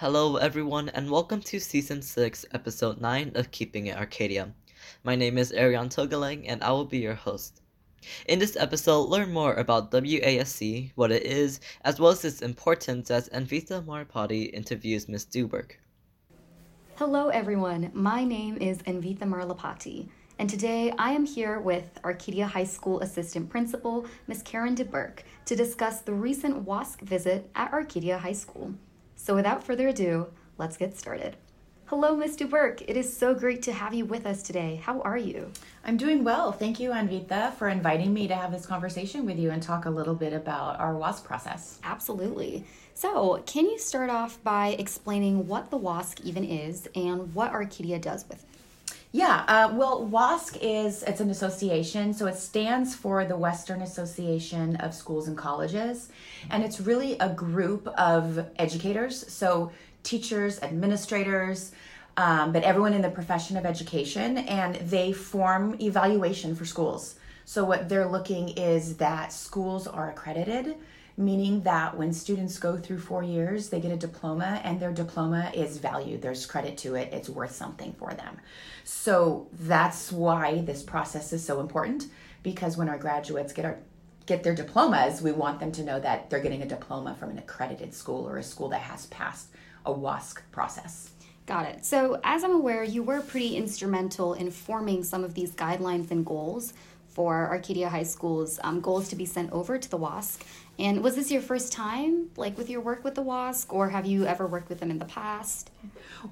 Hello, everyone, and welcome to Season 6, Episode 9 of Keeping It Arcadia. My name is Ariane Togalang, and I will be your host. In this episode, learn more about WASC, what it is, as well as its importance as Anvita Marapati interviews Ms. Duberg. Hello, everyone. My name is Anvita Marlapati, and today I am here with Arcadia High School Assistant Principal, Ms. Karen DeBurke, to discuss the recent WASC visit at Arcadia High School. So, without further ado, let's get started. Hello, Ms. DeBurke. It is so great to have you with us today. How are you? I'm doing well. Thank you, Anvita, for inviting me to have this conversation with you and talk a little bit about our WASC process. Absolutely. So, can you start off by explaining what the WASC even is and what Arcadia does with it? Yeah, uh, well, WASC is it's an association, so it stands for the Western Association of Schools and Colleges, and it's really a group of educators. So teachers, administrators, um, but everyone in the profession of education, and they form evaluation for schools. So, what they're looking is that schools are accredited, meaning that when students go through four years, they get a diploma, and their diploma is valued. There's credit to it, it's worth something for them. So, that's why this process is so important because when our graduates get our get their diplomas, we want them to know that they're getting a diploma from an accredited school or a school that has passed a WASC process. Got it. So, as I'm aware, you were pretty instrumental in forming some of these guidelines and goals for Arcadia High School's um, goals to be sent over to the WASC. And was this your first time, like with your work with the WASC, or have you ever worked with them in the past?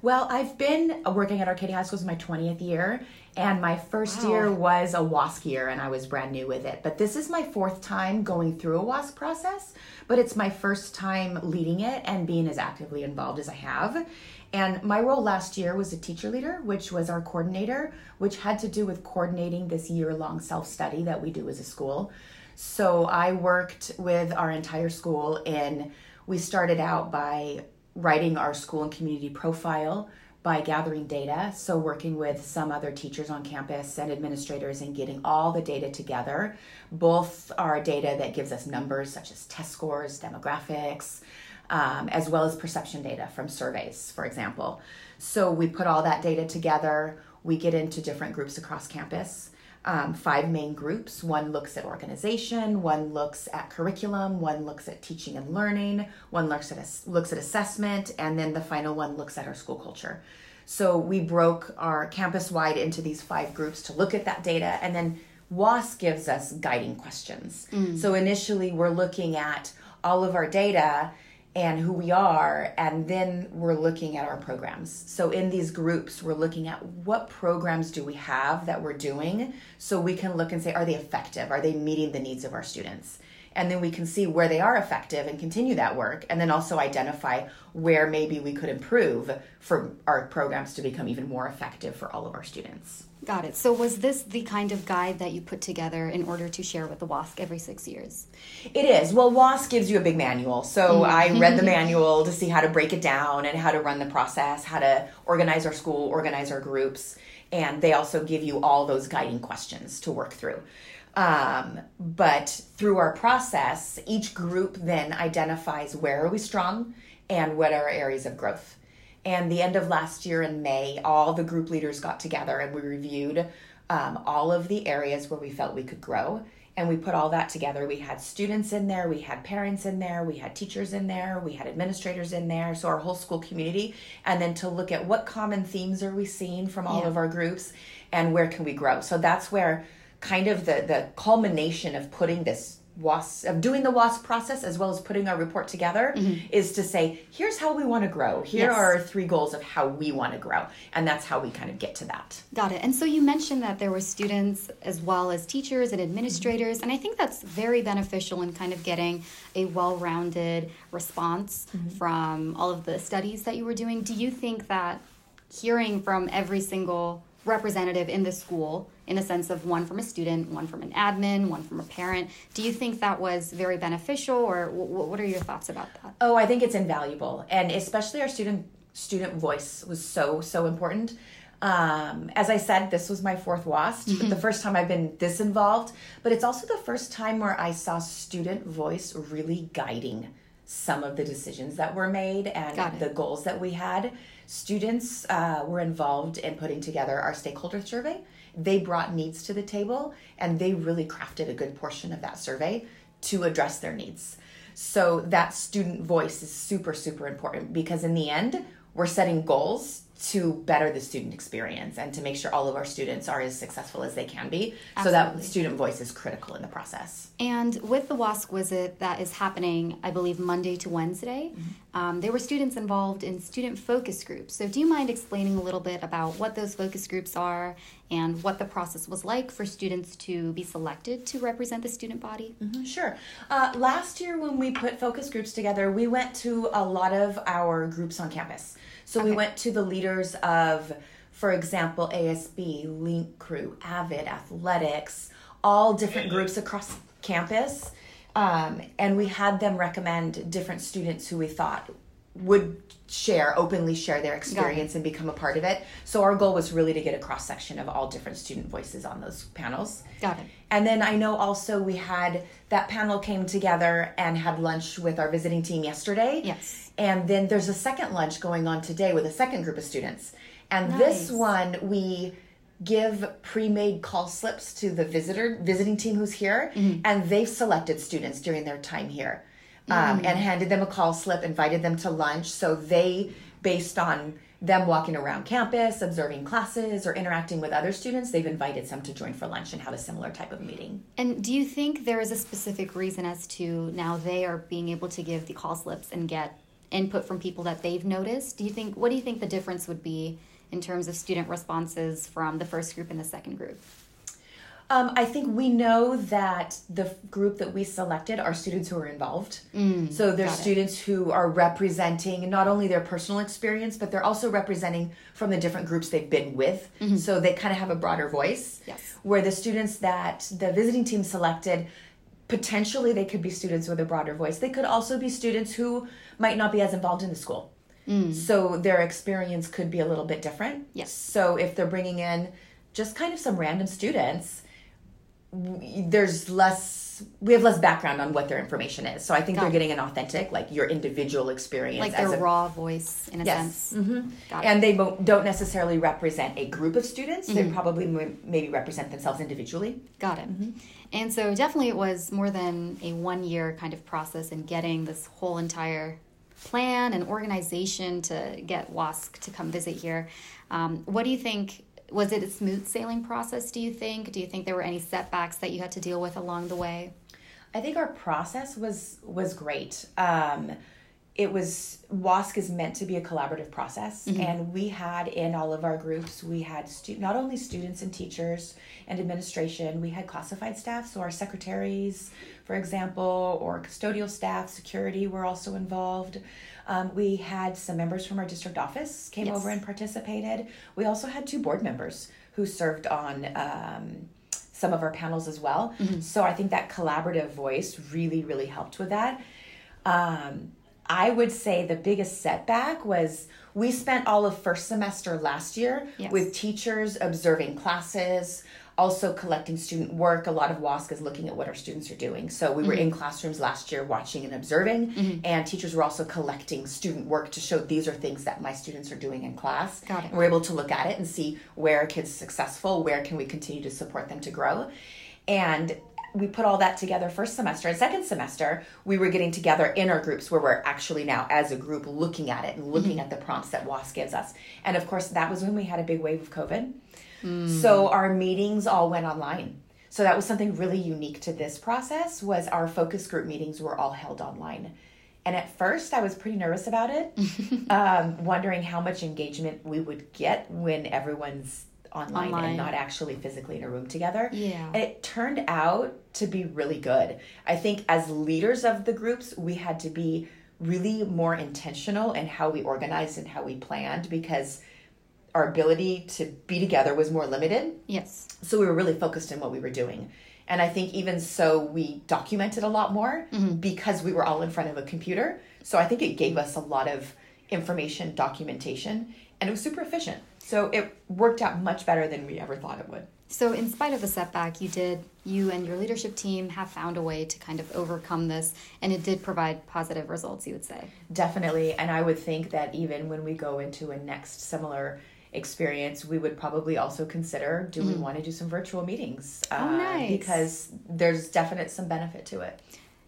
Well, I've been working at Arcadia High School is my 20th year, and my first Wow. year was a WASC year, and I was brand new with it. But this is my fourth time going through a WASC process, but it's my first time leading it and being as actively involved as I have. And my role last year was a teacher leader, which was our coordinator, which had to do with coordinating this year long self study that we do as a school. So I worked with our entire school, and we started out by writing our school and community profile by gathering data. So, working with some other teachers on campus and administrators and getting all the data together. Both are data that gives us numbers such as test scores, demographics, um, as well as perception data from surveys, for example. So, we put all that data together. We get into different groups across campus um, five main groups. One looks at organization, one looks at curriculum, one looks at teaching and learning, one looks at looks at assessment, and then the final one looks at our school culture. So we broke our campus wide into these five groups to look at that data, and then WASC gives us guiding questions. So initially, we're looking at all of our data and who we are, and then we're looking at our programs. So in these groups, we're looking at what programs do we have that we're doing so we can look and say, are they effective? Are they meeting the needs of our students? And then we can see where they are effective and continue that work, and then also identify where maybe we could improve for our programs to become even more effective for all of our students. Got it. So, was this the kind of guide that you put together in order to share with the WASC every six years? It is. Well, WASC gives you a big manual. So I read the manual to see how to break it down and how to run the process, how to organize our school, organize our groups. And they also give you all those guiding questions to work through. Um, but through our process, each group then identifies where are we strong and what are our areas of growth. And the end of last year in May, all the group leaders got together and we reviewed um, all of the areas where we felt we could grow. And we put all that together. We had students in there, we had parents in there, we had teachers in there, we had administrators in there, so our whole school community. And then to look at what common themes are we seeing from all Yeah. of our groups and where can we grow. So that's where kind of the, the culmination of putting this WASC of doing the WASC process as well as putting our report together mm-hmm. is to say, here's how we want to grow. Here Yes. are our three goals of how we want to grow. And that's how we kind of get to that. Got it. And so you mentioned that there were students as well as teachers and administrators, and I think that's very beneficial in kind of getting a well rounded response mm-hmm. from all of the studies that you were doing. Do you think that hearing from every single representative in the school, in the sense of one from a student, one from an admin, one from a parent, do you think that was very beneficial, or w- what are your thoughts about that? Oh, I think it's invaluable, and especially our student student voice was so so important. Um, as I said, this was my fourth WASC, the first time I've been this involved, but it's also the first time where I saw student voice really guiding some of the decisions that were made and the goals that we had. Students uh, were involved in putting together our stakeholder survey. They brought needs to the table and they really crafted a good portion of that survey to address their needs. So that student voice is super, super important because in the end, we're setting goals to better the student experience and to make sure all of our students are as successful as they can be. So that student voice is critical in the process. And with the WASC visit that is happening, I believe, Monday to Wednesday, um, there were students involved in student focus groups. So, do you mind explaining a little bit about what those focus groups are and what the process was like for students to be selected to represent the student body? Sure. Uh, last year, when we put focus groups together, we went to a lot of our groups on campus. So we went to the leaders of, for example, ASB, Link Crew, Avid, Athletics, all different groups across campus. Um, and we had them recommend different students who we thought would share, openly share their experience and become a part of it. So our goal was really to get a cross section of all different student voices on those panels. Got it. And then I know also we had that panel came together and had lunch with our visiting team yesterday. Yes. And then there's a second lunch going on today with a second group of students. And this one we give pre-made call slips to the visitor visiting team who's here Mm-hmm. and they've selected students during their time here um, Mm. and handed them a call slip invited them to lunch so they based on them walking around campus observing classes or interacting with other students they've invited some to join for lunch and have a similar type of meeting And do you think there is a specific reason as to now they are being able to give the call slips and get input from people that they've noticed? Do you think what do you think the difference would be in terms of student responses from the first group and the second group? Um, I think we know that the group that we selected are students who are involved. so they're students who are representing not only their personal experience, but they're also representing from the different groups they've been with. So they kind of have a broader voice. Yes. Where the students that the visiting team selected, potentially they could be students with a broader voice. They could also be students who might not be as involved in the school. Mm. So their experience could be a little bit different. Yes. So if they're bringing in just kind of some random students, w- there's less we have less background on what their information is so i think Got they're it. getting an authentic like your individual experience Like their a, raw voice in a Yes. sense. Mm-hmm. Got it. and they don't necessarily represent a group of students they probably m- maybe represent themselves individually Got it. And so definitely it was more than a one year kind of process in getting this whole entire plan and organization to get WASC to come visit here. Um, what do you think? Was it a smooth sailing process, do you think? Do you think there were any setbacks that you had to deal with along the way? I think our process was was great. Um, it was WASC is meant to be a collaborative process, and we had in all of our groups we had stu- not only students and teachers and administration, we had classified staff, so our secretaries, for example, or custodial staff, security were also involved. Um, we had some members from our district office came Yes. over and participated. We also had two board members who served on. Um, some of our panels as well. So I think that collaborative voice really, really helped with that. Um, I would say the biggest setback was we spent all of first semester last year Yes. with teachers observing classes, also collecting student work. A lot of WASC is looking at what our students are doing. So we were mm-hmm. in classrooms last year watching and observing, mm-hmm. and teachers were also collecting student work to show these are things that my students are doing in class. Got it. And we're able to look at it and see where a kid's successful, where can we continue to support them to grow. And we put all that together first semester and second semester we were getting together in our groups where we're actually now as a group looking at it and looking at the prompts that WASC gives us. And of course that was when we had a big wave of covid. So our meetings all went online. So that was something really unique to this process was our focus group meetings were all held online. And at first i was pretty nervous about it um, wondering how much engagement we would get when everyone's online, Online. and not actually physically in a room together Yeah. and it turned out to be really good. I think as leaders of the groups, we had to be really more intentional in how we organized and how we planned because our ability to be together was more limited. Yes. So we were really focused in what we were doing. And I think even so, we documented a lot more mm-hmm. because we were all in front of a computer. So I think it gave us a lot of information, documentation, and it was super efficient. So it worked out much better than we ever thought it would. So, in spite of the setback, you did, you and your leadership team have found a way to kind of overcome this, and it did provide positive results, you would say. Definitely. And I would think that even when we go into a next similar experience, we would probably also consider do we want to do some virtual meetings? Mm. Oh, nice. Because there's definite some benefit to it.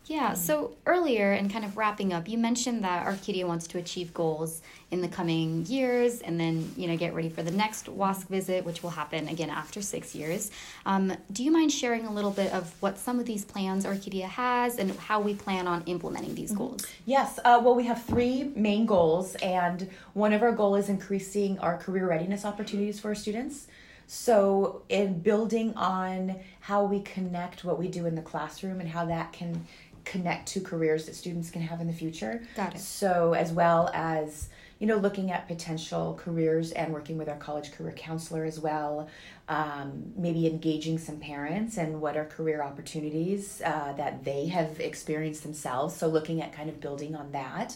Yeah, so earlier and kind of wrapping up, you mentioned that Arcadia wants to achieve goals in the coming years and then, you know, get ready for the next WASC visit, which will happen again after six years. Um, do you mind sharing a little bit of what some of these plans Arcadia has and how we plan on implementing these goals? Yes, uh, well, we have three main goals, and one of our goals is increasing our career readiness opportunities for our students. So, in building on how we connect what we do in the classroom and how that can connect to careers that students can have in the future. Got it. So, as well as you know, looking at potential careers and working with our college career counselor as well. Um, maybe engaging some parents and what are career opportunities uh, that they have experienced themselves. So, looking at kind of building on that.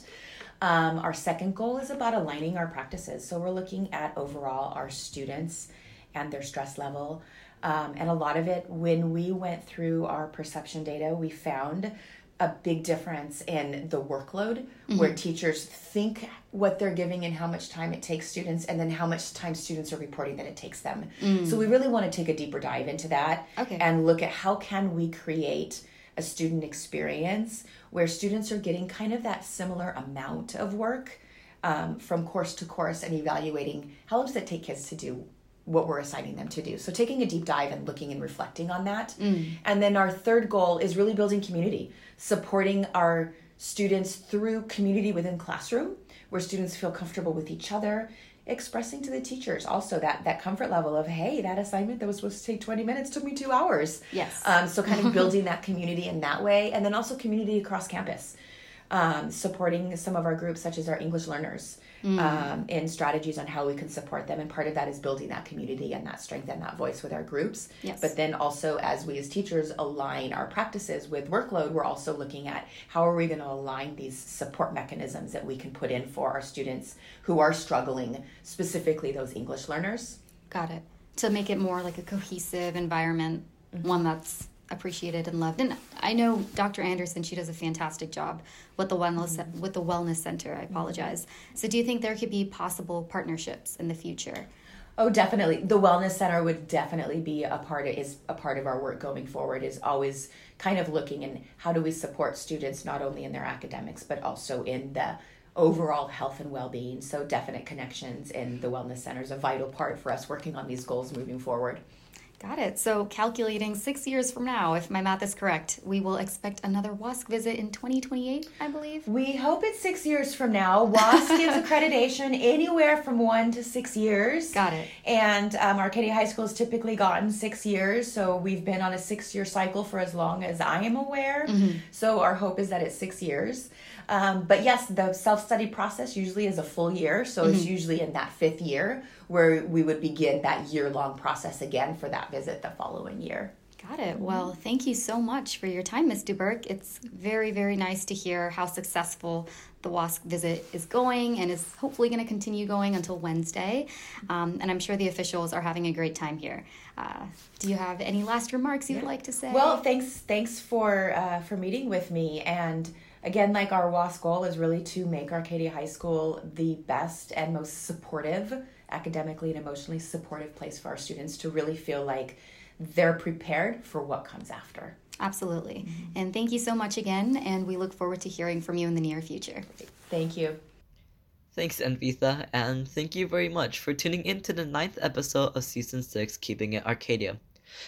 Um, our second goal is about aligning our practices. So, we're looking at overall our students and their stress level. Um, and a lot of it, when we went through our perception data, we found a big difference in the workload where teachers think what they're giving and how much time it takes students and then how much time students are reporting that it takes them. So we really want to take a deeper dive into that Okay. and look at how can we create a student experience where students are getting kind of that similar amount of work um, from course to course and evaluating how long does it take kids to do what we're assigning them to do. So taking a deep dive and looking and reflecting on that. And then our third goal is really building community, supporting our students through community within classroom where students feel comfortable with each other expressing to the teachers also that that comfort level of hey that assignment that was supposed to take 20 minutes took me two hours Yes. um, so kind of building that community in that way and then also community across campus um, supporting some of our groups such as our english learners um, in strategies on how we can support them. And part of that is building that community and that strength and that voice with our groups. Yes. but then also as we as teachers align our practices with workload we're also looking at how are we going to align these support mechanisms that we can put in for our students who are struggling specifically those english learners. Got it. To make it more like a cohesive environment, one that's appreciated and loved. And I know Dr. Anderson, she does a fantastic job with the wellness with the wellness center. I apologize. So do you think there could be possible partnerships in the future? Oh, definitely. The wellness center would definitely be a part of, is a part of our work going forward. Is always kind of looking in how do we support students not only in their academics but also in the overall health and well-being. So definite connections in the wellness center is a vital part for us working on these goals moving forward. Got it. So calculating six years from now, if my math is correct, we will expect another WASC visit in 2028, I believe. We hope it's six years from now. WASC gives accreditation anywhere from one to six years. Got it. And um, Arcadia High School has typically gotten six years, so we've been on a six year cycle for as long as I am aware. So our hope is that it's six years. Um, but yes, the self study process usually is a full year, so it's usually in that fifth year where we would begin that year long process again for that visit the following year. Got it. Well, thank you so much for your time, Ms. Duberk. It's very, very nice to hear how successful the WASC visit is going and is hopefully going to continue going until Wednesday. Um, and I'm sure the officials are having a great time here. Uh, do you have any last remarks you would like to say? Well, thanks thanks for uh, for meeting with me. And again, like our WASC goal is really to make Arcadia High School the best and most supportive, academically and emotionally supportive place for our students to really feel like they're prepared for what comes after. Absolutely. Mm-hmm. And thank you so much again. And we look forward to hearing from you in the near future. Thank you. Thanks, Anvita, and thank you very much for tuning in to the ninth episode of Season 6 Keeping It Arcadia.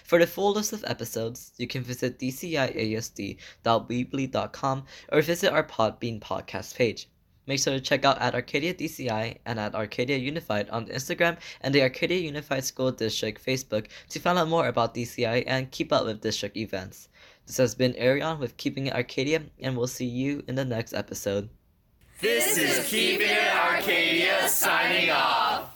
For the full list of episodes, you can visit dciasd.weebly.com or visit our Podbean podcast page. Make sure to check out at Arcadia DCI and at Arcadia Unified on Instagram and the Arcadia Unified School District Facebook to find out more about DCI and keep up with district events. This has been Arion with Keeping It Arcadia, and we'll see you in the next episode. This is Keeping It Arcadia signing off.